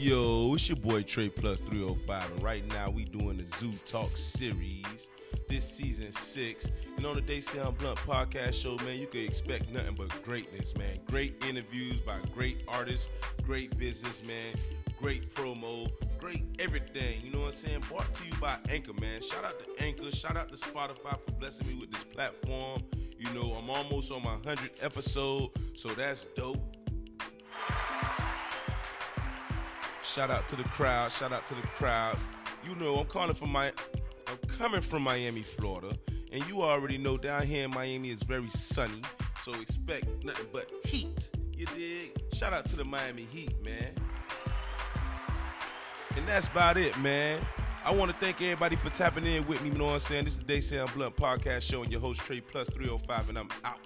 Yo, it's your boy Trey Plus 305, and right now we doing the Zoo Talk series. This season six, and on the Day Sound Blunt podcast show, man, you can expect nothing but greatness, man. Great interviews by great artists, great business, man, great promo, great everything. You know what I'm saying? Brought to you by Anchor, man. Shout out to Anchor. Shout out to Spotify for blessing me with this platform. You know, I'm almost on my 100th episode, so that's dope. Shout out to the crowd. Shout out to the crowd. You know, I'm calling from my I'm coming from Miami, Florida, and you already know down here in Miami it's very sunny, so expect nothing but heat. You dig? Shout out to the Miami Heat, man. And that's about it, man. I want to thank everybody for tapping in with me. You know what I'm saying? This is the Day Sound Blunt podcast show, and your host Trey Plus 305, and I'm out.